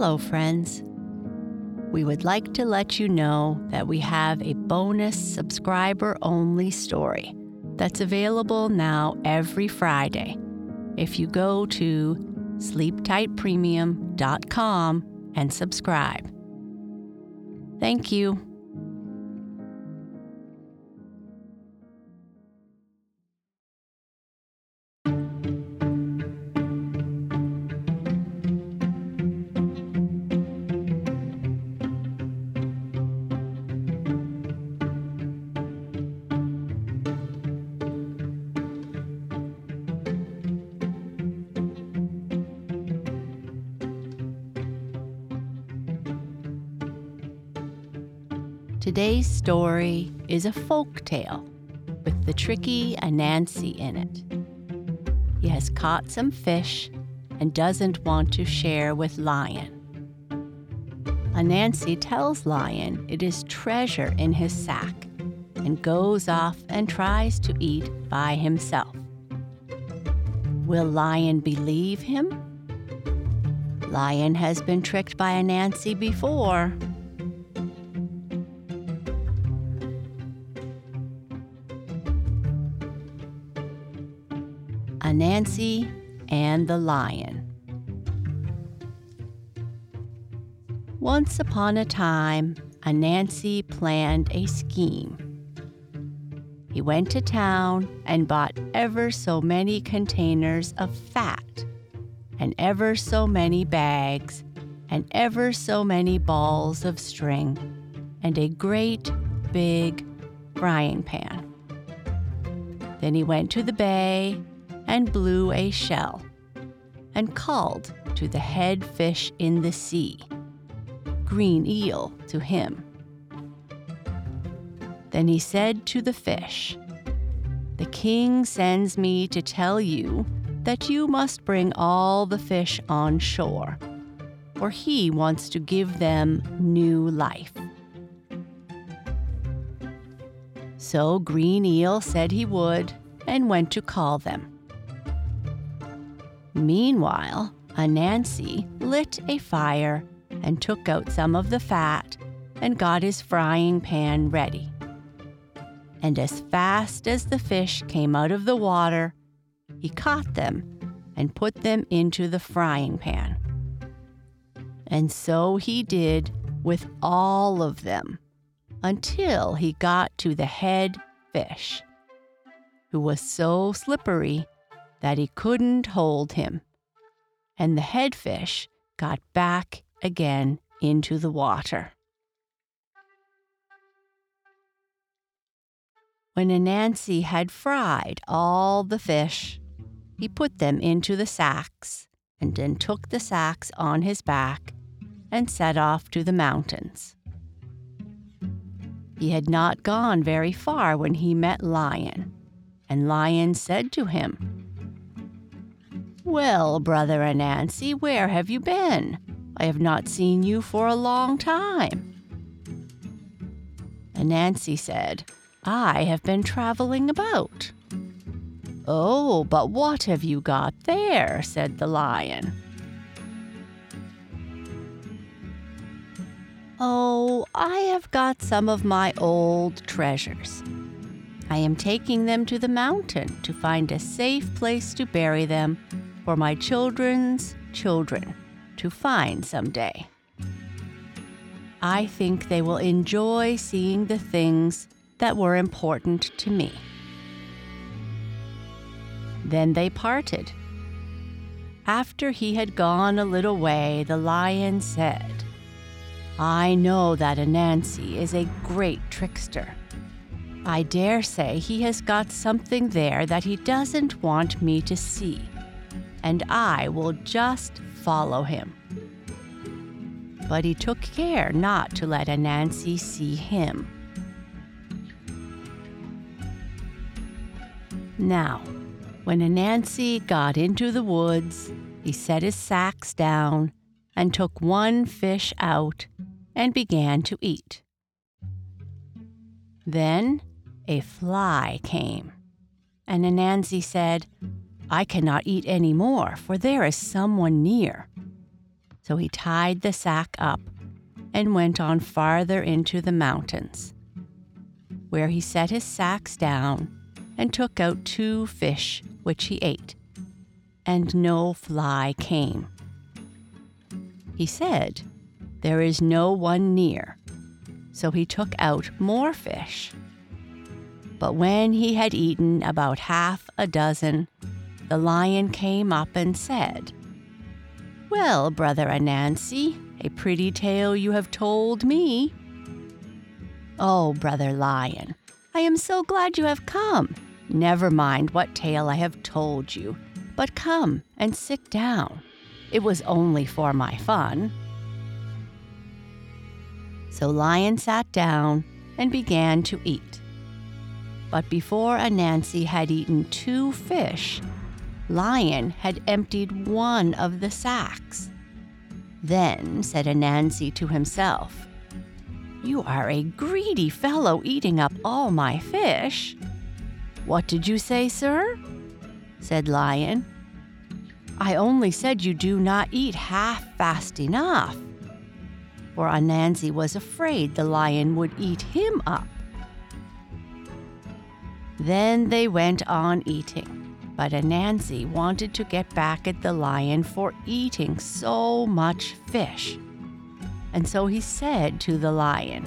Hello, friends. We would like to let you know that we have a bonus subscriber only story that's available now every Friday. If you go to sleeptightpremium.com and subscribe. Thank you. Today's story is a folk tale with the tricky Anansi in it. He has caught some fish and doesn't want to share with Lion. Anansi tells Lion it is treasure in his sack and goes off and tries to eat by himself. Will Lion believe him? Lion has been tricked by Anansi before. Anansi and the Lion. Once upon a time, Anansi planned a scheme. He went to town and bought ever so many containers of fat, and ever so many bags, and ever so many balls of string, and a great big frying pan. Then he went to the bay and blew a shell, and called to the head fish in the sea, green eel to him. Then he said to the fish, The king sends me to tell you that you must bring all the fish on shore, for he wants to give them new life. So Green Eel said he would and went to call them. Meanwhile, Anansi lit a fire and took out some of the fat and got his frying pan ready. And as fast as the fish came out of the water, he caught them and put them into the frying pan. And so he did with all of them until he got to the head fish, who was so slippery that he couldn't hold him, and the head fish got back again into the water. When Anansi had fried all the fish, he put them into the sacks and then took the sacks on his back and set off to the mountains. He had not gone very far when he met Lion, and Lion said to him, well, brother Anansi, where have you been? I have not seen you for a long time. Anansi said, I have been traveling about. Oh, but what have you got there? said the lion. Oh, I have got some of my old treasures. I am taking them to the mountain to find a safe place to bury them for my children's children to find someday. I think they will enjoy seeing the things that were important to me. Then they parted. After he had gone a little way, the lion said, I know that Anansi is a great trickster. I dare say he has got something there that he doesn't want me to see and I will just follow him. But he took care not to let Anansi see him. Now, when Anansi got into the woods, he set his sacks down and took one fish out and began to eat. Then a fly came, and Anansi said, I cannot eat any more, for there is someone near. So he tied the sack up and went on farther into the mountains, where he set his sacks down and took out two fish, which he ate, and no fly came. He said, There is no one near. So he took out more fish. But when he had eaten about half a dozen, the lion came up and said, Well, brother Anansi, a pretty tale you have told me. Oh, brother lion, I am so glad you have come. Never mind what tale I have told you, but come and sit down. It was only for my fun. So Lion sat down and began to eat. But before Anansi had eaten two fish, Lion had emptied one of the sacks. Then said Anansi to himself, You are a greedy fellow eating up all my fish. What did you say, sir? said Lion. I only said you do not eat half fast enough. For Anansi was afraid the lion would eat him up. Then they went on eating, but Anansi wanted to get back at the lion for eating so much fish. And so he said to the lion,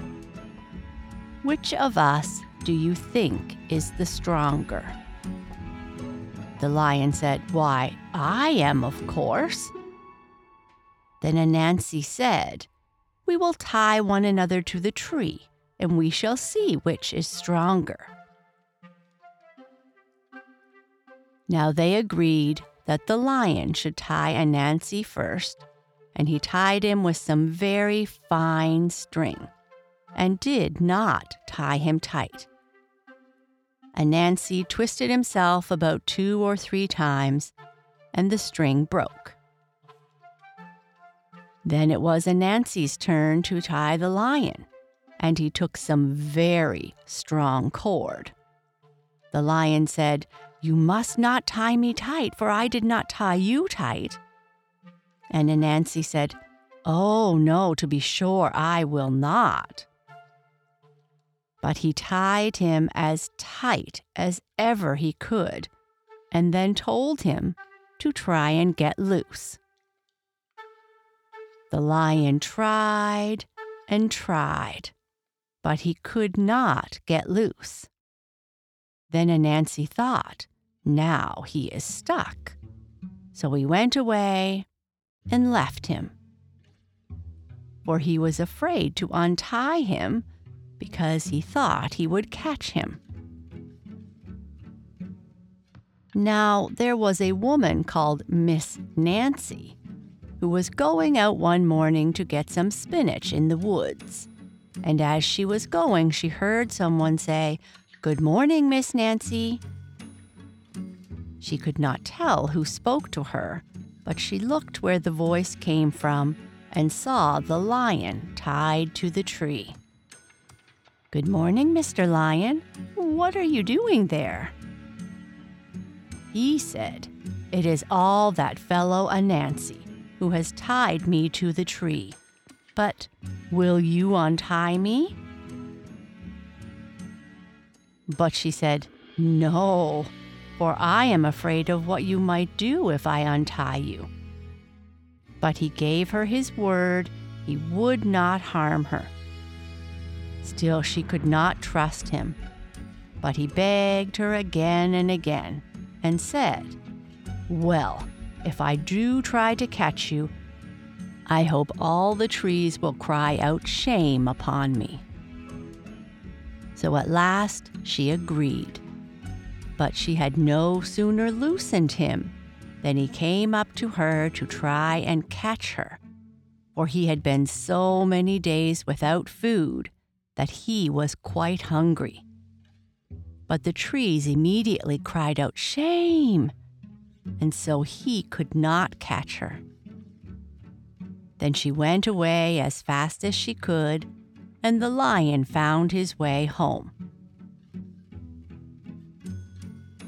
Which of us do you think is the stronger? The lion said, Why, I am, of course. Then Anansi said, We will tie one another to the tree, and we shall see which is stronger. Now they agreed that the lion should tie Anansi first, and he tied him with some very fine string, and did not tie him tight. Anansi twisted himself about two or three times, and the string broke. Then it was Anansi's turn to tie the lion, and he took some very strong cord. The lion said, You must not tie me tight, for I did not tie you tight. And Anansi said, Oh, no, to be sure, I will not but he tied him as tight as ever he could, and then told him to try and get loose. The lion tried and tried, but he could not get loose. Then Anansi thought, now he is stuck. So he went away and left him. For he was afraid to untie him because he thought he would catch him. Now, there was a woman called Miss Nancy who was going out one morning to get some spinach in the woods. And as she was going, she heard someone say, Good morning, Miss Nancy. She could not tell who spoke to her, but she looked where the voice came from and saw the lion tied to the tree. Good morning, Mr. Lion. What are you doing there? He said, It is all that fellow Anansi who has tied me to the tree. But will you untie me? But she said, No, for I am afraid of what you might do if I untie you. But he gave her his word he would not harm her. Still, she could not trust him. But he begged her again and again and said, Well, if I do try to catch you, I hope all the trees will cry out shame upon me. So at last she agreed. But she had no sooner loosened him than he came up to her to try and catch her, for he had been so many days without food that he was quite hungry. But the trees immediately cried out, Shame! And so he could not catch her. Then she went away as fast as she could, and the lion found his way home.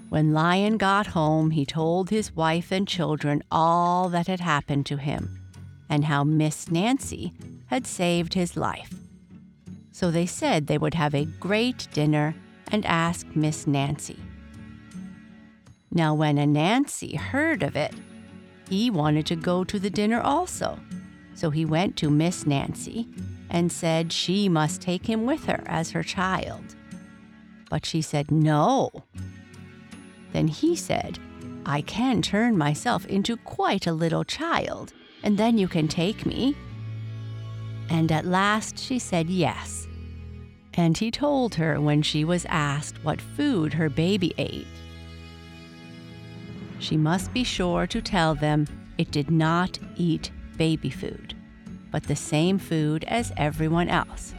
When Lion got home, he told his wife and children all that had happened to him, and how Miss Nancy had saved his life. So they said they would have a great dinner and ask Miss Nancy. Now, when Anansi heard of it, he wanted to go to the dinner also. So he went to Miss Nancy and said she must take him with her as her child. But she said no. Then he said, I can turn myself into quite a little child, and then you can take me. And at last she said yes. And he told her when she was asked what food her baby ate. She must be sure to tell them it did not eat baby food, but the same food as everyone else.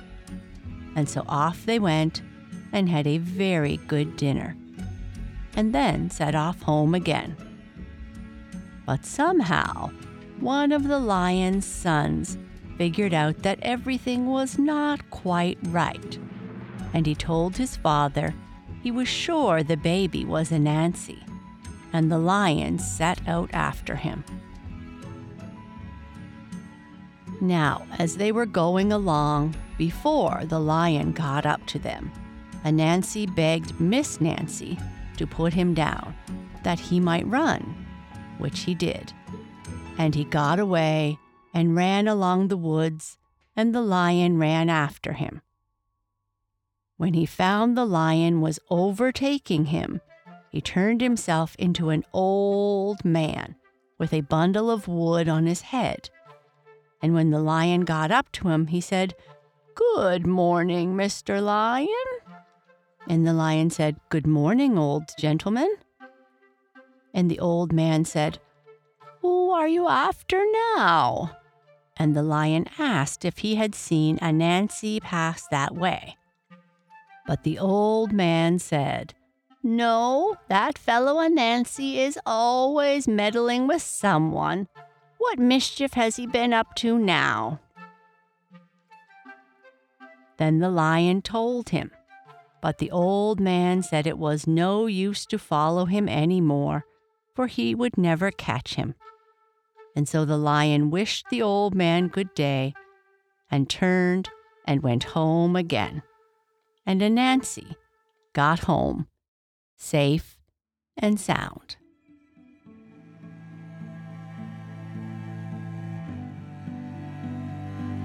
And so off they went and had a very good dinner, and then set off home again. But somehow, one of the lion's sons figured out that everything was not quite right, and he told his father he was sure the baby was Anansi, and the lion set out after him. Now, as they were going along, before the lion got up to them, Anansi begged Miss Nancy to put him down, that he might run, which he did. And he got away and ran along the woods, and the lion ran after him. When he found the lion was overtaking him, he turned himself into an old man with a bundle of wood on his head and when the lion got up to him, he said, Good morning, Mr. Lion. And the lion said, Good morning, old gentleman. And the old man said, Who are you after now? And the lion asked if he had seen Anansi pass that way. But the old man said, No, that fellow Anansi is always meddling with someone. What mischief has he been up to now? Then the lion told him, but the old man said it was no use to follow him any more, for he would never catch him. And so the lion wished the old man good day and turned and went home again. And Anansi got home safe and sound.